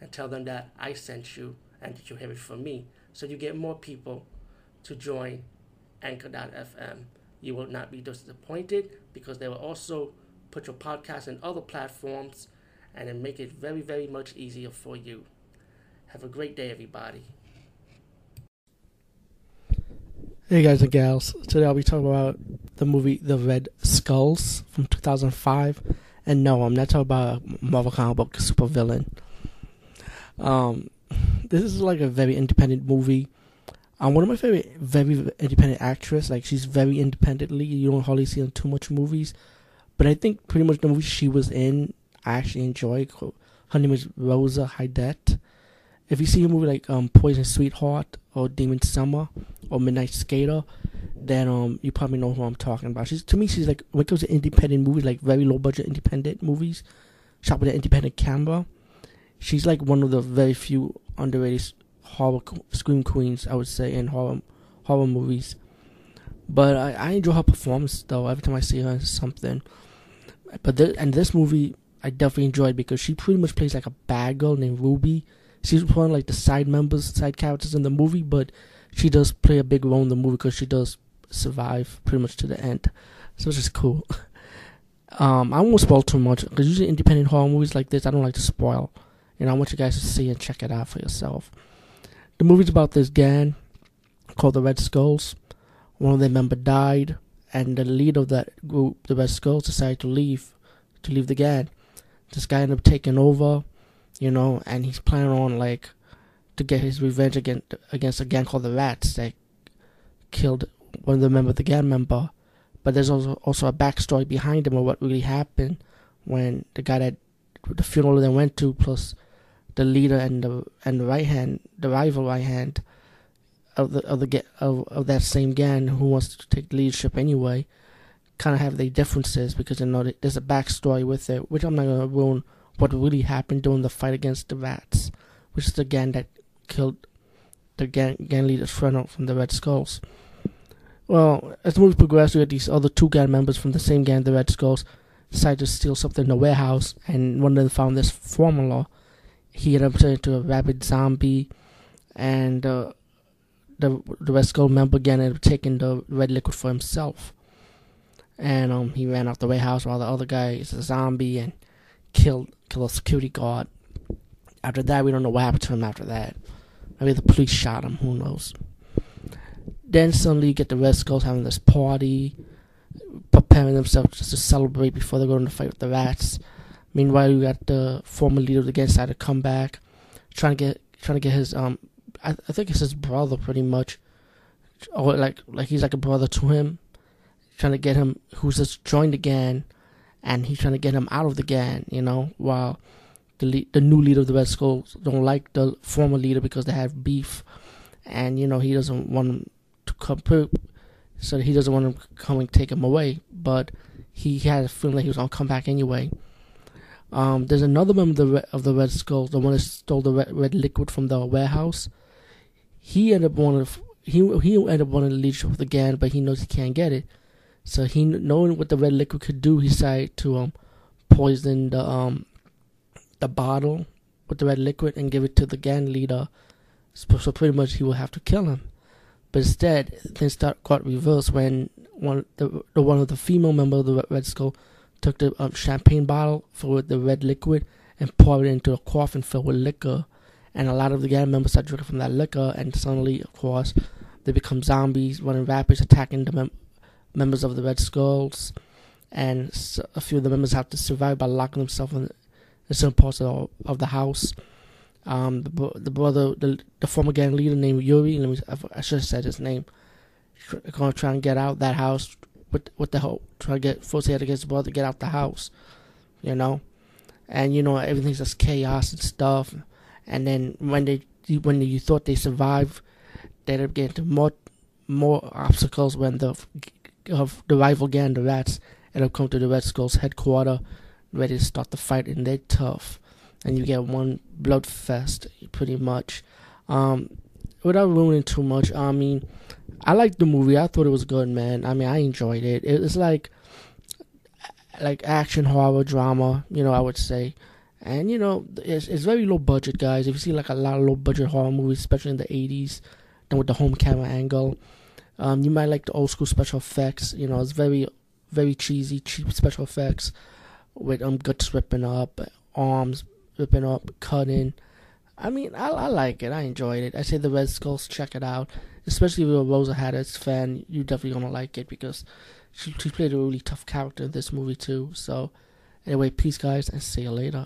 and tell them that I sent you and that you have it from me. So you get more people to join Anchor.fm. You will not be disappointed because they will also put your podcast in other platforms and then make it very, very much easier for you. Have a great day, everybody. Hey guys and gals, today I'll be talking about the movie The Red Skulls from 2005. And no, I'm not talking about a Marvel comic book supervillain. Um, this is like a very independent movie. Um, one of my favorite, very independent actress. Like she's very independently. You don't hardly see her in too much movies, but I think pretty much the movie she was in, I actually enjoy. Her name is Rosa Hydet. If you see a movie like um, Poison Sweetheart or Demon Summer, or Midnight Skater, then um you probably know who I'm talking about. She's to me she's like when it comes to independent movies, like very low budget independent movies, shot with an independent camera. She's like one of the very few underrated horror scream queens I would say in horror horror movies. But I, I enjoy her performance though every time I see her in something. But the, and this movie I definitely enjoyed because she pretty much plays like a bad girl named Ruby. She's one of like the side members, side characters in the movie, but she does play a big role in the movie because she does survive pretty much to the end. So it's just cool. Um, I won't spoil too much because usually independent horror movies like this, I don't like to spoil. And I want you guys to see and check it out for yourself. The movie's about this gang called the Red Skulls. One of their members died, and the leader of that group, the Red Skulls, decided to leave, to leave the gang. This guy ended up taking over, you know, and he's planning on like to get his revenge against against a gang called the Rats that killed one of the members of the gang member. But there's also also a backstory behind him of what really happened when the guy that the funeral they went to plus the leader and the and the right hand the rival right hand of the of the of, of that same gang who wants to take leadership anyway kind of have their differences because you know there's a backstory with it which I'm not gonna ruin what really happened during the fight against the rats which is the gang that killed the gang, gang leader's friend from the Red Skulls. Well, as the movie progresses, we get these other two gang members from the same gang, the Red Skulls, decide to steal something in the warehouse, and one of them found this formula. He turning into a rabid zombie, and uh, the the Skull member again taking the red liquid for himself. And um, he ran out the warehouse while the other guy is a zombie and killed killed a security guard. After that, we don't know what happened to him after that. Maybe the police shot him. Who knows? Then suddenly you get the Red Skulls having this party, preparing themselves just to celebrate before they go into the fight with the rats. Meanwhile, you got the former leader of the gang side to come back, trying to get trying to get his um, I, I think it's his brother pretty much, or like like he's like a brother to him, trying to get him who's just joined the gang, and he's trying to get him out of the gang, you know, while the le- the new leader of the Red Skulls don't like the former leader because they have beef, and you know he doesn't want him to come. So he doesn't want him to come and take him away, but he had a feeling that he was gonna come back anyway. Um, there's another member of the, of the Red Skulls, the one that stole the red, red liquid from the warehouse. He ended up wanting he he ended up wanting to leadership of the gang, but he knows he can't get it. So he knowing what the red liquid could do, he decided to um poison the um the bottle with the red liquid and give it to the gang leader. So, so pretty much he will have to kill him. But instead, things start got reversed when one the, the one of the female members of the Red Skull took the um, champagne bottle filled with the red liquid and poured it into a coffin filled with liquor. And a lot of the gang members start drinking from that liquor, and suddenly, of course, they become zombies, running rapids, attacking the mem- members of the Red Skulls. And so a few of the members have to survive by locking themselves in, in certain parts of, of the house. Um, the, the brother, the, the former gang leader named Uri, let me, I should have said his name, gonna try and get out that house with with the hope, try to get force had against the brother to get out the house, you know, and you know everything's just chaos and stuff, and then when they when you thought they survived, they ended up getting more more obstacles when the of the rival gang, the Rats, end up coming to the Red Skulls headquarters, ready to start the fight, and they're tough, and you get one blood fest pretty much. Um, without ruining too much, I mean, I liked the movie. I thought it was good, man. I mean, I enjoyed it. It was like like action horror drama, you know, I would say. And you know, it's it's very low budget, guys. If you see like a lot of low budget horror movies, especially in the '80s, and with the home camera angle, um, you might like the old school special effects. You know, it's very very cheesy, cheap special effects with um guts ripping up, arms ripping up, cutting. I mean, I I like it. I enjoyed it. I say the Red Skulls, check it out. Especially if you're a Rosa Hatters fan, you're definitely gonna like it because she, she played a really tough character in this movie too. So, anyway, peace, guys, and see you later.